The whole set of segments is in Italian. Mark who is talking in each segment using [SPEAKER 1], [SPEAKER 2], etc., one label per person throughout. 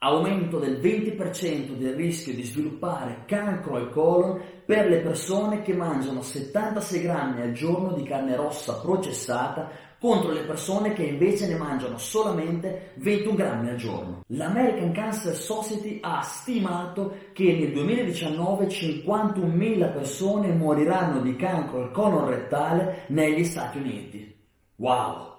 [SPEAKER 1] Aumento del 20% del rischio di sviluppare cancro al colon per le persone che mangiano 76 grammi al giorno di carne rossa processata contro le persone che invece ne mangiano solamente 21 grammi al giorno. L'American Cancer Society ha stimato che nel 2019 51.000 persone moriranno di cancro al colon rettale negli Stati Uniti. Wow!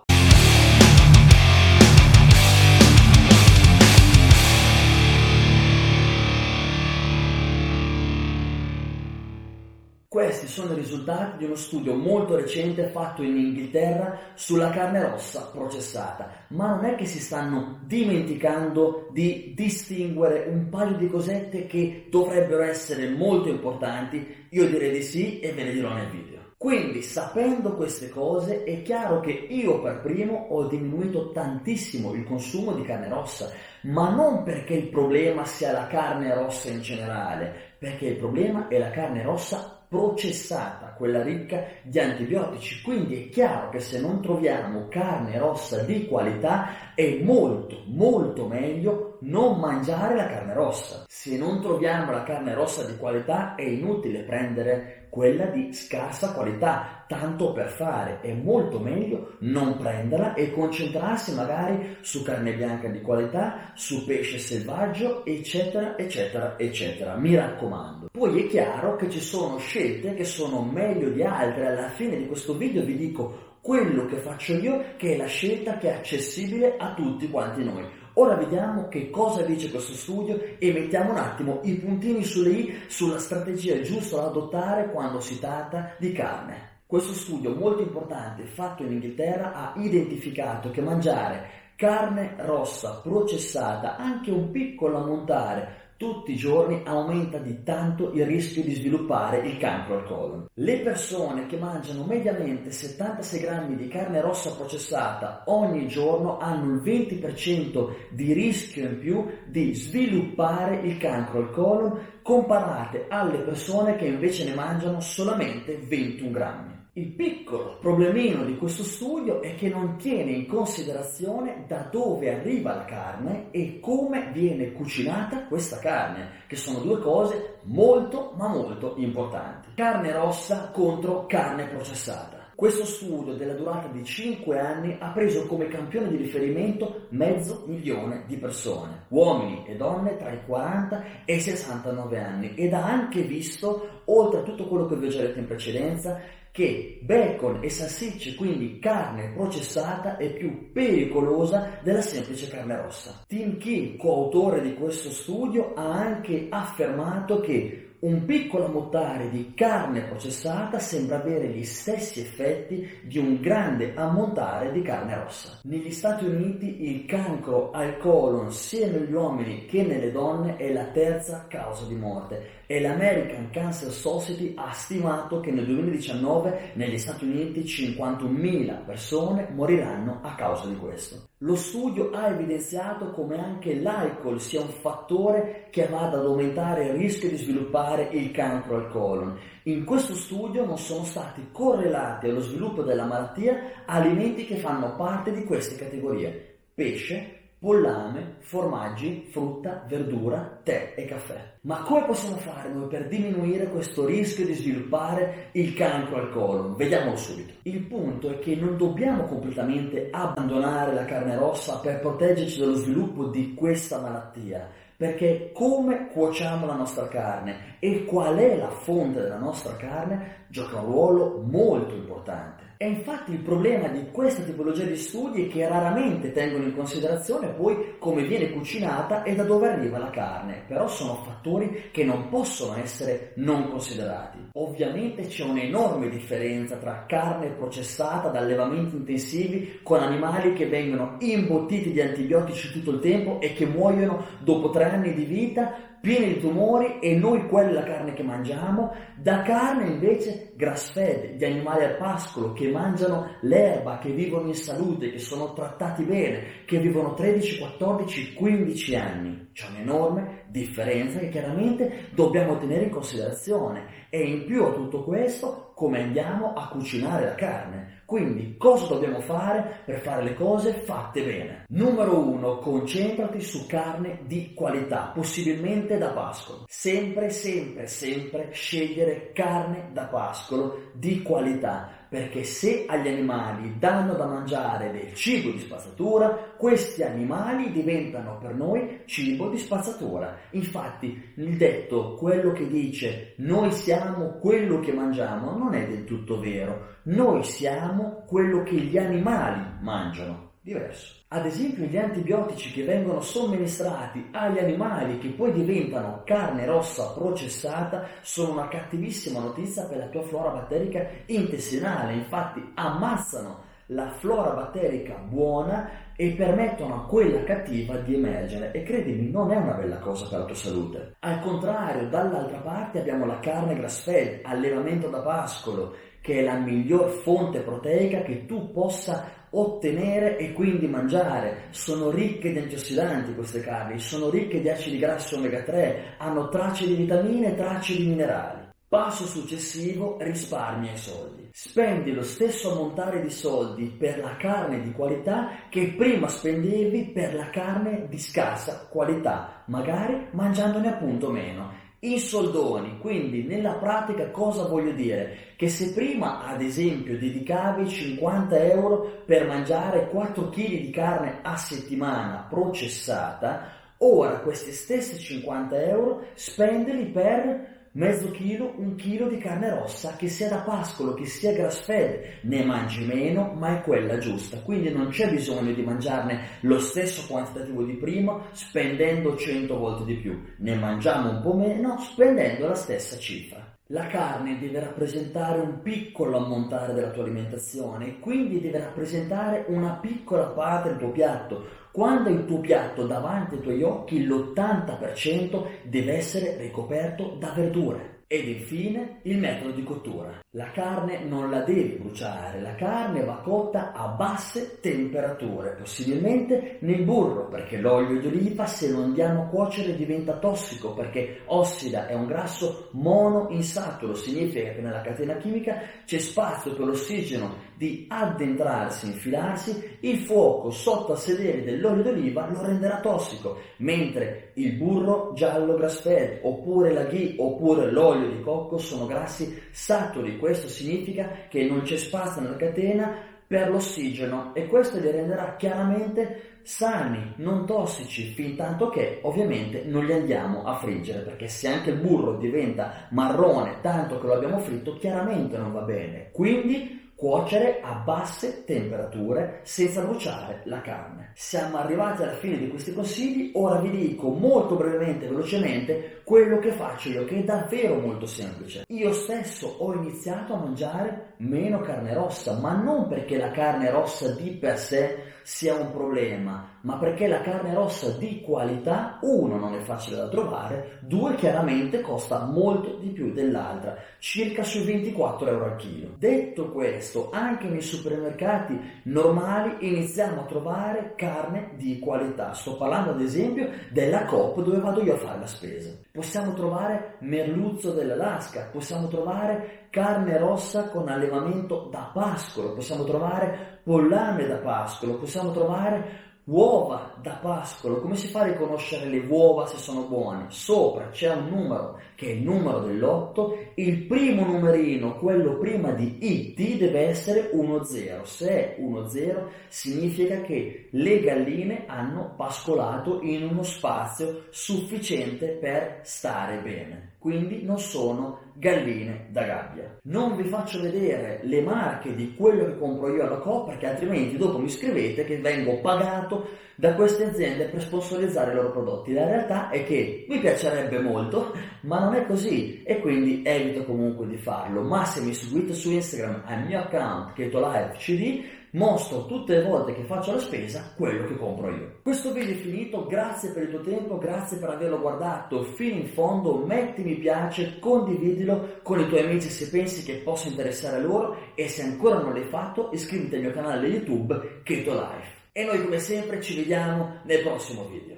[SPEAKER 1] Questi sono i risultati di uno studio molto recente fatto in Inghilterra sulla carne rossa processata, ma non è che si stanno dimenticando di distinguere un paio di cosette che dovrebbero essere molto importanti, io direi di sì e ve le dirò nel video. Quindi sapendo queste cose è chiaro che io per primo ho diminuito tantissimo il consumo di carne rossa, ma non perché il problema sia la carne rossa in generale, perché il problema è la carne rossa processata, quella ricca di antibiotici. Quindi è chiaro che se non troviamo carne rossa di qualità è molto molto meglio non mangiare la carne rossa. Se non troviamo la carne rossa di qualità è inutile prendere quella di scarsa qualità, tanto per fare, è molto meglio non prenderla e concentrarsi magari su carne bianca di qualità, su pesce selvaggio, eccetera, eccetera, eccetera. Mi raccomando. Poi è chiaro che ci sono scelte che sono meglio di altre. Alla fine di questo video vi dico quello che faccio io, che è la scelta che è accessibile a tutti quanti noi. Ora vediamo che cosa dice questo studio e mettiamo un attimo i puntini sulle i sulla strategia giusta da adottare quando si tratta di carne. Questo studio molto importante fatto in Inghilterra ha identificato che mangiare carne rossa processata, anche un piccolo ammontare tutti i giorni aumenta di tanto il rischio di sviluppare il cancro al colon. Le persone che mangiano mediamente 76 grammi di carne rossa processata ogni giorno hanno il 20% di rischio in più di sviluppare il cancro al colon comparate alle persone che invece ne mangiano solamente 21 grammi. Il piccolo problemino di questo studio è che non tiene in considerazione da dove arriva la carne e come viene cucinata questa carne, che sono due cose molto ma molto importanti. Carne rossa contro carne processata. Questo studio della durata di 5 anni ha preso come campione di riferimento mezzo milione di persone, uomini e donne tra i 40 e i 69 anni ed ha anche visto, oltre a tutto quello che vi ho già detto in precedenza, che bacon e salsicce, quindi carne processata, è più pericolosa della semplice carne rossa. Tim Kim, coautore di questo studio, ha anche affermato che un piccolo ammontare di carne processata sembra avere gli stessi effetti di un grande ammontare di carne rossa. Negli Stati Uniti il cancro al colon sia negli uomini che nelle donne è la terza causa di morte e l'American Cancer Society ha stimato che nel 2019 negli Stati Uniti 51.000 persone moriranno a causa di questo. Lo studio ha evidenziato come anche l'alcol sia un fattore che va ad aumentare il rischio di sviluppare il cancro al colon. In questo studio non sono stati correlati allo sviluppo della malattia alimenti che fanno parte di queste categorie. Pesce, pollame, formaggi, frutta, verdura, tè e caffè. Ma come possiamo fare noi per diminuire questo rischio di sviluppare il cancro al colon? Vediamolo subito. Il punto è che non dobbiamo completamente abbandonare la carne rossa per proteggerci dallo sviluppo di questa malattia, perché come cuociamo la nostra carne e qual è la fonte della nostra carne gioca un ruolo molto importante. E infatti il problema di questa tipologia di studi è che raramente tengono in considerazione poi come viene cucinata e da dove arriva la carne, però sono fattori che non possono essere non considerati. Ovviamente c'è un'enorme differenza tra carne processata da allevamenti intensivi con animali che vengono imbottiti di antibiotici tutto il tempo e che muoiono dopo tre anni di vita pieni di tumori e noi quella carne che mangiamo, da carne invece grass fed, di animali al pascolo che che mangiano l'erba, che vivono in salute, che sono trattati bene, che vivono 13, 14, 15 anni. C'è un'enorme differenza che chiaramente dobbiamo tenere in considerazione e in più a tutto questo come andiamo a cucinare la carne. Quindi cosa dobbiamo fare per fare le cose fatte bene? Numero uno, concentrati su carne di qualità, possibilmente da pascolo. Sempre, sempre, sempre scegliere carne da pascolo di qualità perché se agli animali danno da mangiare del cibo di spazzatura, questi animali diventano per noi cibo di spazzatura. Infatti il detto, quello che dice noi siamo quello che mangiamo, non è del tutto vero. Noi siamo quello che gli animali mangiano diverso. Ad esempio gli antibiotici che vengono somministrati agli animali che poi diventano carne rossa processata sono una cattivissima notizia per la tua flora batterica intestinale, infatti ammazzano la flora batterica buona e permettono a quella cattiva di emergere e credimi non è una bella cosa per la tua salute. Al contrario, dall'altra parte abbiamo la carne grass fed, allevamento da pascolo, che è la miglior fonte proteica che tu possa ottenere e quindi mangiare. Sono ricche di antiossidanti queste carni, sono ricche di acidi grassi omega 3, hanno tracce di vitamine e tracce di minerali. Passo successivo, risparmia i soldi. Spendi lo stesso ammontare di soldi per la carne di qualità che prima spendevi per la carne di scarsa qualità, magari mangiandone appunto meno in soldoni. Quindi nella pratica cosa voglio dire? Che se prima ad esempio dedicavi 50 euro per mangiare 4 kg di carne a settimana processata, ora questi stessi 50 euro spendili per mezzo chilo, un chilo di carne rossa, che sia da pascolo, che sia grass fed, ne mangi meno, ma è quella giusta. Quindi non c'è bisogno di mangiarne lo stesso quantitativo di prima, spendendo 100 volte di più. Ne mangiamo un po' meno, spendendo la stessa cifra. La carne deve rappresentare un piccolo ammontare della tua alimentazione, quindi deve rappresentare una piccola parte del tuo piatto, quando il tuo piatto davanti ai tuoi occhi l'80% deve essere ricoperto da verdure. Ed infine il metodo di cottura. La carne non la devi bruciare, la carne va cotta a basse temperature, possibilmente nel burro, perché l'olio di oliva se lo andiamo a cuocere diventa tossico perché ossida, è un grasso monoinsaturo, significa che nella catena chimica c'è spazio per l'ossigeno di addentrarsi, infilarsi, il fuoco sotto a sedere dell'olio d'oliva lo renderà tossico, mentre il burro giallo grass fed oppure la ghee oppure l'olio di cocco sono grassi saturi, questo significa che non c'è spazio nella catena per l'ossigeno e questo li renderà chiaramente sani, non tossici, fin tanto che ovviamente non li andiamo a friggere, perché se anche il burro diventa marrone tanto che lo abbiamo fritto, chiaramente non va bene. Quindi cuocere a basse temperature senza bruciare la carne. Siamo arrivati alla fine di questi consigli, ora vi dico molto brevemente e velocemente quello che faccio io, che è davvero molto semplice. Io stesso ho iniziato a mangiare meno carne rossa, ma non perché la carne rossa di per sé sia un problema, ma perché la carne rossa di qualità, uno, non è facile da trovare, due, chiaramente costa molto di più dell'altra, circa sui 24 euro al chilo. Detto questo, anche nei supermercati normali iniziamo a trovare carne di qualità. Sto parlando ad esempio della Coop dove vado io a fare la spesa. Possiamo trovare merluzzo dell'Alaska, possiamo trovare carne rossa con allevamento da pascolo, possiamo trovare pollame da pascolo, possiamo trovare uova da pascolo. Come si fa a riconoscere le uova se sono buone? Sopra c'è un numero che è il numero dell'otto, il primo numerino, quello prima di IT, deve essere 1-0. Se è 1-0 significa che le galline hanno pascolato in uno spazio sufficiente per stare bene. Quindi non sono galline da gabbia. Non vi faccio vedere le marche di quello che compro io alla Coop perché altrimenti dopo mi scrivete che vengo pagato da queste aziende per sponsorizzare i loro prodotti. La realtà è che mi piacerebbe molto, ma non è così e quindi evito comunque di farlo. Ma se mi seguite su Instagram al mio account KetoLifeCD mostro tutte le volte che faccio la spesa quello che compro io. Questo video è finito, grazie per il tuo tempo, grazie per averlo guardato fino in fondo, metti mi piace, condividilo con i tuoi amici se pensi che possa interessare loro e se ancora non l'hai fatto iscriviti al mio canale YouTube Keto Life. E noi come sempre ci vediamo nel prossimo video.